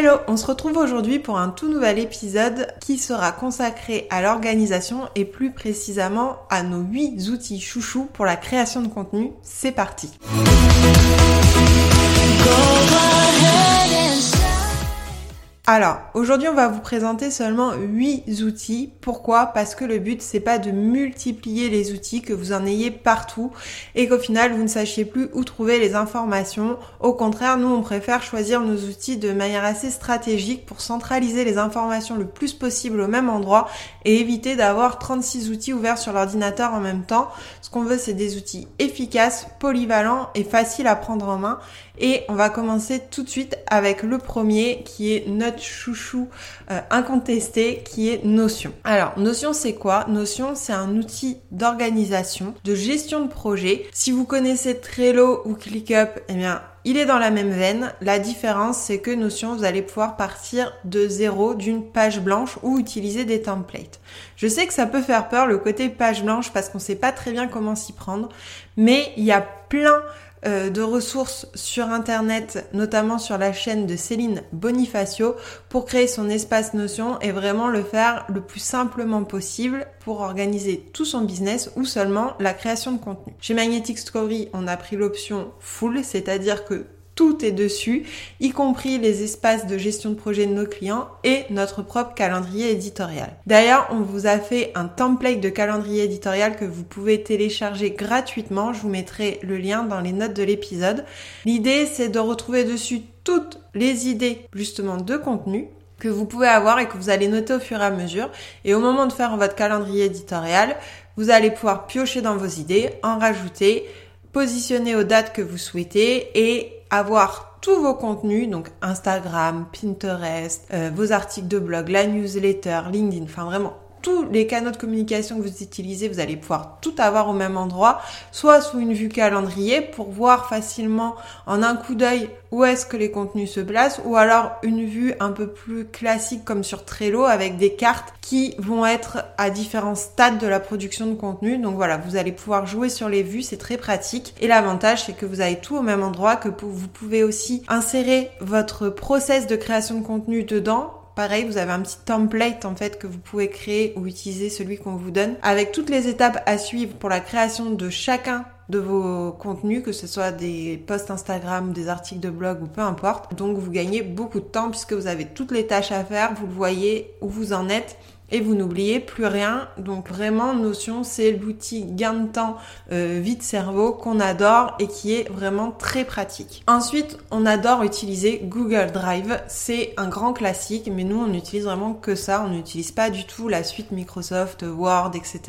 Hello, on se retrouve aujourd'hui pour un tout nouvel épisode qui sera consacré à l'organisation et plus précisément à nos 8 outils chouchous pour la création de contenu. C'est parti. Alors, aujourd'hui, on va vous présenter seulement 8 outils. Pourquoi? Parce que le but, c'est pas de multiplier les outils, que vous en ayez partout et qu'au final, vous ne sachiez plus où trouver les informations. Au contraire, nous, on préfère choisir nos outils de manière assez stratégique pour centraliser les informations le plus possible au même endroit et éviter d'avoir 36 outils ouverts sur l'ordinateur en même temps. Ce qu'on veut, c'est des outils efficaces, polyvalents et faciles à prendre en main. Et on va commencer tout de suite avec le premier qui est notre chouchou euh, incontesté qui est Notion. Alors Notion c'est quoi? Notion c'est un outil d'organisation, de gestion de projet. Si vous connaissez Trello ou ClickUp, eh bien il est dans la même veine. La différence, c'est que Notion, vous allez pouvoir partir de zéro, d'une page blanche ou utiliser des templates. Je sais que ça peut faire peur le côté page blanche parce qu'on sait pas très bien comment s'y prendre, mais il y a plein euh, de ressources sur internet, notamment sur la chaîne de Céline Bonifacio, pour créer son espace Notion et vraiment le faire le plus simplement possible pour organiser tout son business ou seulement la création de contenu. Chez Magnetic Story, on a pris l'option full, c'est-à-dire que tout est dessus, y compris les espaces de gestion de projet de nos clients et notre propre calendrier éditorial. D'ailleurs, on vous a fait un template de calendrier éditorial que vous pouvez télécharger gratuitement. Je vous mettrai le lien dans les notes de l'épisode. L'idée, c'est de retrouver dessus toutes les idées justement de contenu que vous pouvez avoir et que vous allez noter au fur et à mesure. Et au moment de faire votre calendrier éditorial, vous allez pouvoir piocher dans vos idées, en rajouter, positionner aux dates que vous souhaitez et avoir tous vos contenus, donc Instagram, Pinterest, euh, vos articles de blog, la newsletter, LinkedIn, enfin vraiment tous les canaux de communication que vous utilisez, vous allez pouvoir tout avoir au même endroit, soit sous une vue calendrier pour voir facilement en un coup d'œil où est-ce que les contenus se placent, ou alors une vue un peu plus classique comme sur Trello avec des cartes qui vont être à différents stades de la production de contenu. Donc voilà, vous allez pouvoir jouer sur les vues, c'est très pratique. Et l'avantage, c'est que vous avez tout au même endroit, que vous pouvez aussi insérer votre process de création de contenu dedans Pareil, vous avez un petit template en fait que vous pouvez créer ou utiliser celui qu'on vous donne avec toutes les étapes à suivre pour la création de chacun de vos contenus, que ce soit des posts Instagram, des articles de blog ou peu importe. Donc vous gagnez beaucoup de temps puisque vous avez toutes les tâches à faire, vous le voyez où vous en êtes et vous n'oubliez plus rien. Donc vraiment, Notion, c'est l'outil gain de temps euh, vide cerveau qu'on adore et qui est vraiment très pratique. Ensuite, on adore utiliser Google Drive. C'est un grand classique, mais nous, on n'utilise vraiment que ça. On n'utilise pas du tout la suite Microsoft, Word, etc.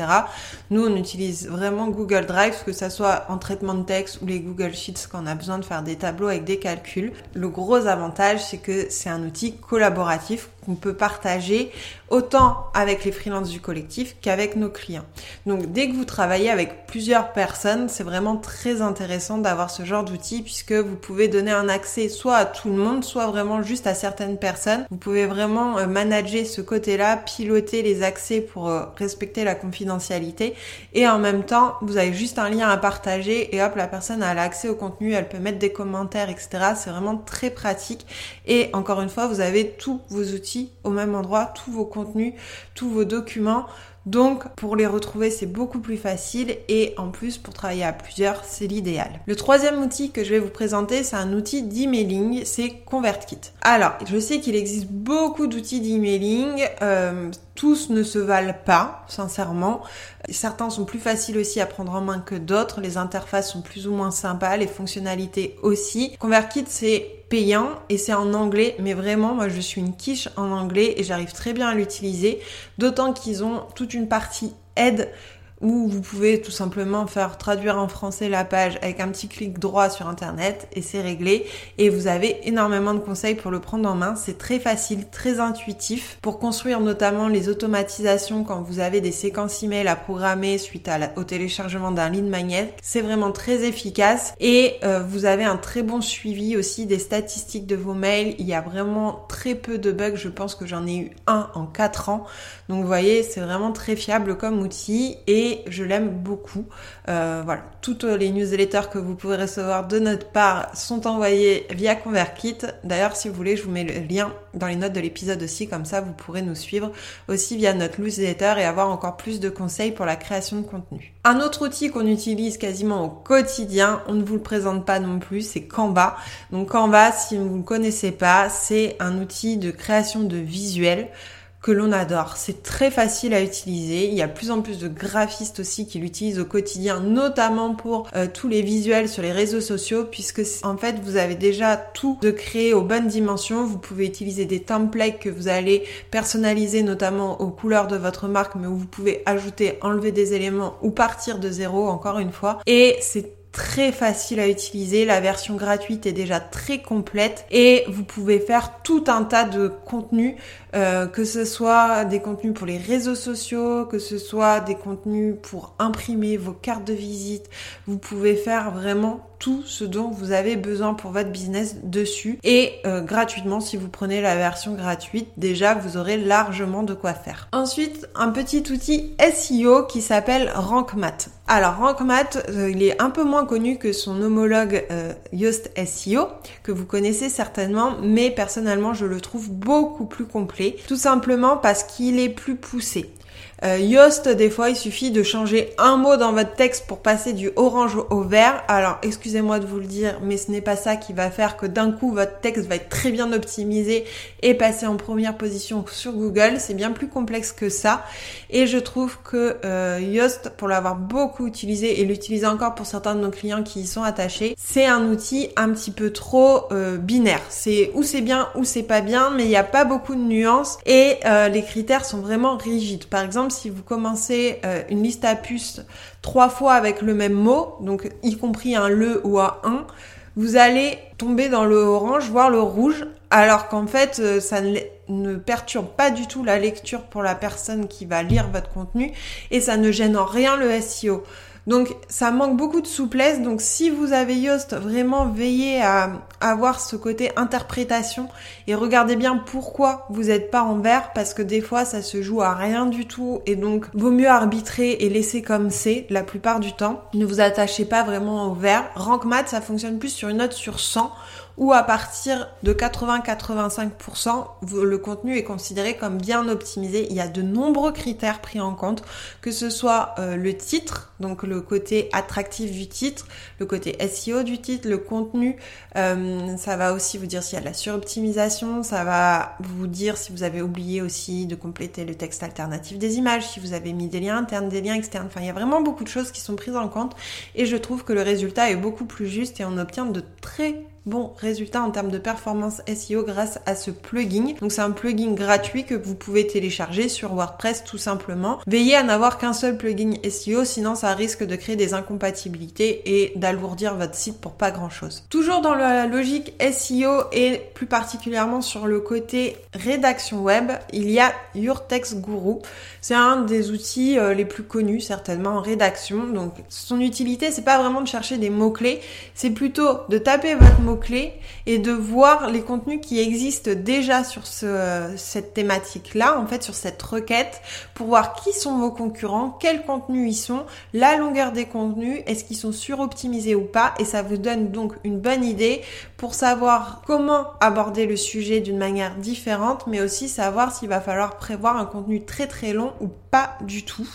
Nous, on utilise vraiment Google Drive, que ça soit en traitement de texte ou les Google Sheets quand on a besoin de faire des tableaux avec des calculs. Le gros avantage, c'est que c'est un outil collaboratif qu'on peut partager autant avec les freelances du collectif qu'avec nos clients. Donc dès que vous travaillez avec plusieurs personnes, c'est vraiment très intéressant d'avoir ce genre d'outil puisque vous pouvez donner un accès soit à tout le monde, soit vraiment juste à certaines personnes. Vous pouvez vraiment euh, manager ce côté-là, piloter les accès pour euh, respecter la confidentialité et en même temps, vous avez juste un lien à partager et hop, la personne a l'accès au contenu, elle peut mettre des commentaires, etc. C'est vraiment très pratique et encore une fois, vous avez tous vos outils au même endroit, tous vos contenus, tous vos documents. Donc pour les retrouver c'est beaucoup plus facile et en plus pour travailler à plusieurs c'est l'idéal. Le troisième outil que je vais vous présenter c'est un outil d'emailing, c'est ConvertKit. Alors je sais qu'il existe beaucoup d'outils d'emailing, euh, tous ne se valent pas sincèrement. Certains sont plus faciles aussi à prendre en main que d'autres, les interfaces sont plus ou moins sympas, les fonctionnalités aussi. ConvertKit c'est payant et c'est en anglais, mais vraiment, moi je suis une quiche en anglais et j'arrive très bien à l'utiliser, d'autant qu'ils ont une partie aide ou vous pouvez tout simplement faire traduire en français la page avec un petit clic droit sur internet et c'est réglé et vous avez énormément de conseils pour le prendre en main. C'est très facile, très intuitif pour construire notamment les automatisations quand vous avez des séquences email à programmer suite au téléchargement d'un lead magnet. C'est vraiment très efficace et euh, vous avez un très bon suivi aussi des statistiques de vos mails. Il y a vraiment très peu de bugs. Je pense que j'en ai eu un en 4 ans. Donc vous voyez, c'est vraiment très fiable comme outil et et je l'aime beaucoup. Euh, voilà, toutes les newsletters que vous pouvez recevoir de notre part sont envoyées via ConvertKit. D'ailleurs, si vous voulez, je vous mets le lien dans les notes de l'épisode aussi, comme ça vous pourrez nous suivre aussi via notre newsletter et avoir encore plus de conseils pour la création de contenu. Un autre outil qu'on utilise quasiment au quotidien, on ne vous le présente pas non plus, c'est Canva. Donc Canva, si vous ne le connaissez pas, c'est un outil de création de visuels que l'on adore. C'est très facile à utiliser. Il y a plus en plus de graphistes aussi qui l'utilisent au quotidien, notamment pour euh, tous les visuels sur les réseaux sociaux, puisque en fait vous avez déjà tout de créer aux bonnes dimensions. Vous pouvez utiliser des templates que vous allez personnaliser, notamment aux couleurs de votre marque, mais où vous pouvez ajouter, enlever des éléments ou partir de zéro, encore une fois. Et c'est très facile à utiliser. La version gratuite est déjà très complète et vous pouvez faire tout un tas de contenus, euh, que ce soit des contenus pour les réseaux sociaux, que ce soit des contenus pour imprimer vos cartes de visite. Vous pouvez faire vraiment tout ce dont vous avez besoin pour votre business dessus et euh, gratuitement si vous prenez la version gratuite déjà vous aurez largement de quoi faire. Ensuite un petit outil SEO qui s'appelle RankMath. Alors RankMath euh, il est un peu moins connu que son homologue Yoast SEO que vous connaissez certainement mais personnellement je le trouve beaucoup plus complet tout simplement parce qu'il est plus poussé. Euh, Yoast, des fois, il suffit de changer un mot dans votre texte pour passer du orange au vert. Alors, excusez-moi de vous le dire, mais ce n'est pas ça qui va faire que d'un coup, votre texte va être très bien optimisé et passer en première position sur Google. C'est bien plus complexe que ça. Et je trouve que euh, Yoast, pour l'avoir beaucoup utilisé et l'utiliser encore pour certains de nos clients qui y sont attachés, c'est un outil un petit peu trop euh, binaire. C'est ou c'est bien ou c'est pas bien, mais il n'y a pas beaucoup de nuances et euh, les critères sont vraiment rigides. Par exemple, si vous commencez euh, une liste à puces trois fois avec le même mot, donc y compris un le ou un un, vous allez tomber dans le orange, voire le rouge, alors qu'en fait, euh, ça ne, perturbe pas du tout la lecture pour la personne qui va lire votre contenu et ça ne gêne en rien le SEO. Donc ça manque beaucoup de souplesse. Donc si vous avez Yoast, vraiment veillez à avoir ce côté interprétation et regardez bien pourquoi vous n'êtes pas en vert parce que des fois ça se joue à rien du tout et donc vaut mieux arbitrer et laisser comme c'est la plupart du temps. Ne vous attachez pas vraiment au vert. Rank Math ça fonctionne plus sur une note sur 100 ou à partir de 80-85%, le contenu est considéré comme bien optimisé. Il y a de nombreux critères pris en compte, que ce soit euh, le titre, donc le côté attractif du titre, le côté SEO du titre, le contenu, euh, ça va aussi vous dire s'il y a de la suroptimisation, ça va vous dire si vous avez oublié aussi de compléter le texte alternatif des images, si vous avez mis des liens internes, des liens externes. Enfin, il y a vraiment beaucoup de choses qui sont prises en compte et je trouve que le résultat est beaucoup plus juste et on obtient de très bons résultats en termes de performance SEO grâce à ce plugin. Donc c'est un plugin gratuit que vous pouvez télécharger sur WordPress tout simplement. Veillez à n'avoir qu'un seul plugin SEO, sinon ça risque de créer des incompatibilités et d'alourdir votre site pour pas grand chose. Toujours dans la logique SEO et plus particulièrement sur le côté rédaction web, il y a Your Guru. C'est un des outils euh, les plus connus certainement en rédaction. Donc son utilité c'est pas vraiment de chercher des mots clés, c'est plutôt de taper votre mot clés et de voir les contenus qui existent déjà sur ce, cette thématique-là, en fait, sur cette requête, pour voir qui sont vos concurrents, quels contenus ils sont, la longueur des contenus, est-ce qu'ils sont suroptimisés ou pas, et ça vous donne donc une bonne idée pour savoir comment aborder le sujet d'une manière différente, mais aussi savoir s'il va falloir prévoir un contenu très très long ou pas du tout.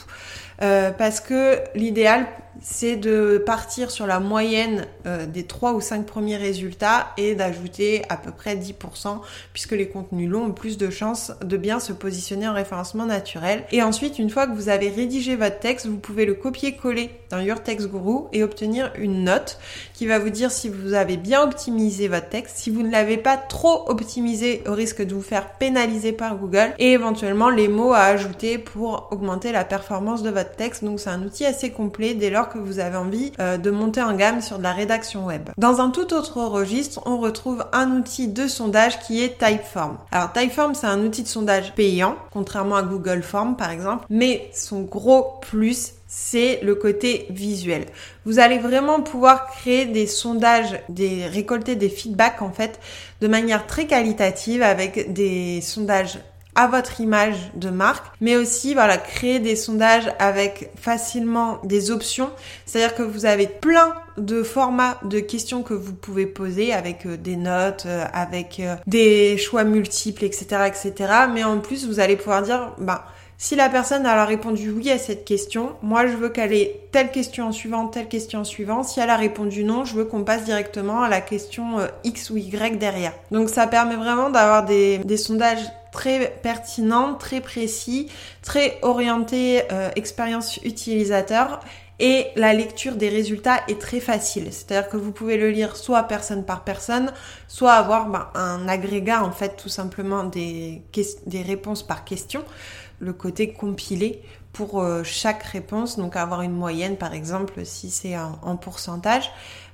Euh, parce que l'idéal c'est de partir sur la moyenne euh, des 3 ou 5 premiers résultats et d'ajouter à peu près 10% puisque les contenus longs ont plus de chances de bien se positionner en référencement naturel. Et ensuite, une fois que vous avez rédigé votre texte, vous pouvez le copier-coller dans Your Text Guru et obtenir une note qui va vous dire si vous avez bien optimisé votre texte, si vous ne l'avez pas trop optimisé au risque de vous faire pénaliser par Google et éventuellement les mots à ajouter pour augmenter la performance de votre texte. Donc c'est un outil assez complet dès lors que vous avez envie euh, de monter en gamme sur de la rédaction web. Dans un tout autre registre, on retrouve un outil de sondage qui est Typeform. Alors Typeform, c'est un outil de sondage payant, contrairement à Google Form par exemple, mais son gros plus, c'est le côté visuel. Vous allez vraiment pouvoir créer des sondages, des récolter des feedbacks en fait de manière très qualitative avec des sondages à votre image de marque, mais aussi voilà créer des sondages avec facilement des options, c'est-à-dire que vous avez plein de formats de questions que vous pouvez poser avec euh, des notes, euh, avec euh, des choix multiples, etc., etc. Mais en plus, vous allez pouvoir dire, bah si la personne a répondu oui à cette question, moi je veux qu'elle ait telle question suivante, telle question suivante. Si elle a répondu non, je veux qu'on passe directement à la question X ou Y derrière. Donc ça permet vraiment d'avoir des, des sondages très pertinents, très précis, très orientés expérience utilisateur et la lecture des résultats est très facile. C'est-à-dire que vous pouvez le lire soit personne par personne, soit avoir ben, un agrégat en fait tout simplement des, des réponses par question, le côté compilé pour euh, chaque réponse, donc avoir une moyenne par exemple si c'est en, pourcentage.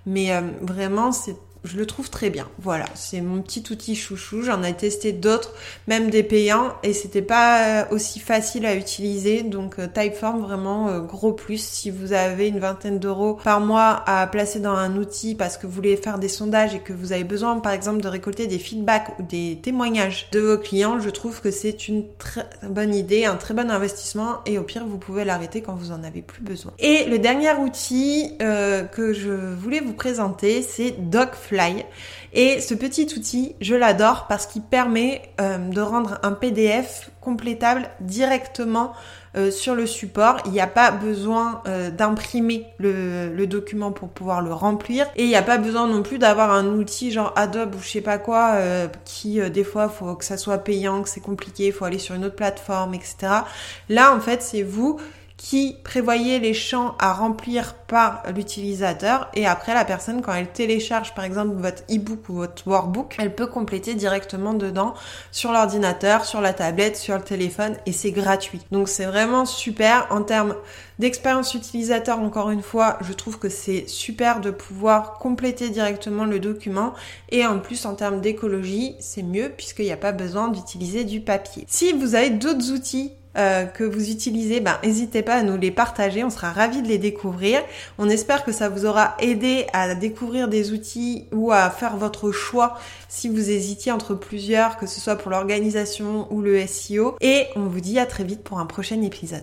Mais euh, vraiment c'est je le trouve très bien. Voilà, c'est mon petit outil chouchou. J'en ai testé d'autres, même des payants, et c'était pas euh, aussi facile à utiliser. Donc euh, Typeform vraiment euh, gros plus. Si vous avez une vingtaine d'euros par mois à placer dans un outil parce que vous voulez faire des sondages et que vous avez besoin, par exemple, de récolter des feedbacks ou des témoignages de vos clients, je trouve que c'est une très bonne idée, un très bon investissement. Et au pire, vous pouvez l'arrêter quand vous en avez plus besoin. Et le dernier outil que je voulais vous présenter, c'est DocFlow et ce petit outil, je l'adore parce qu'il permet euh, de rendre un PDF complétable directement euh, sur le support. Il n'y a pas besoin euh, d'imprimer le, document pour pouvoir le remplir. Et il n'y a pas besoin non plus d'avoir un outil genre Adobe ou je sais pas quoi qui des fois faut que ça soit payant, que c'est compliqué, il faut aller sur une autre plateforme, etc. Là en fait c'est vous qui prévoyez les champs à remplir par l'utilisateur et après la personne quand elle télécharge par exemple votre e-book ou votre workbook, elle peut compléter directement dedans sur l'ordinateur, sur la tablette, sur le téléphone et c'est gratuit. Donc c'est vraiment super en termes d'expérience utilisateur encore une fois, je trouve que c'est super de pouvoir compléter directement le document et en plus en termes d'écologie, c'est mieux puisqu'il n'y a pas besoin d'utiliser du papier. Si vous avez d'autres outils euh, que vous utilisez, ben, n'hésitez pas à nous les partager, on sera ravis de les découvrir. On espère que ça vous aura aidé à découvrir des outils ou à faire votre choix si vous hésitiez entre plusieurs, que ce soit pour l'organisation ou le SEO. Et on vous dit à très vite pour un prochain épisode.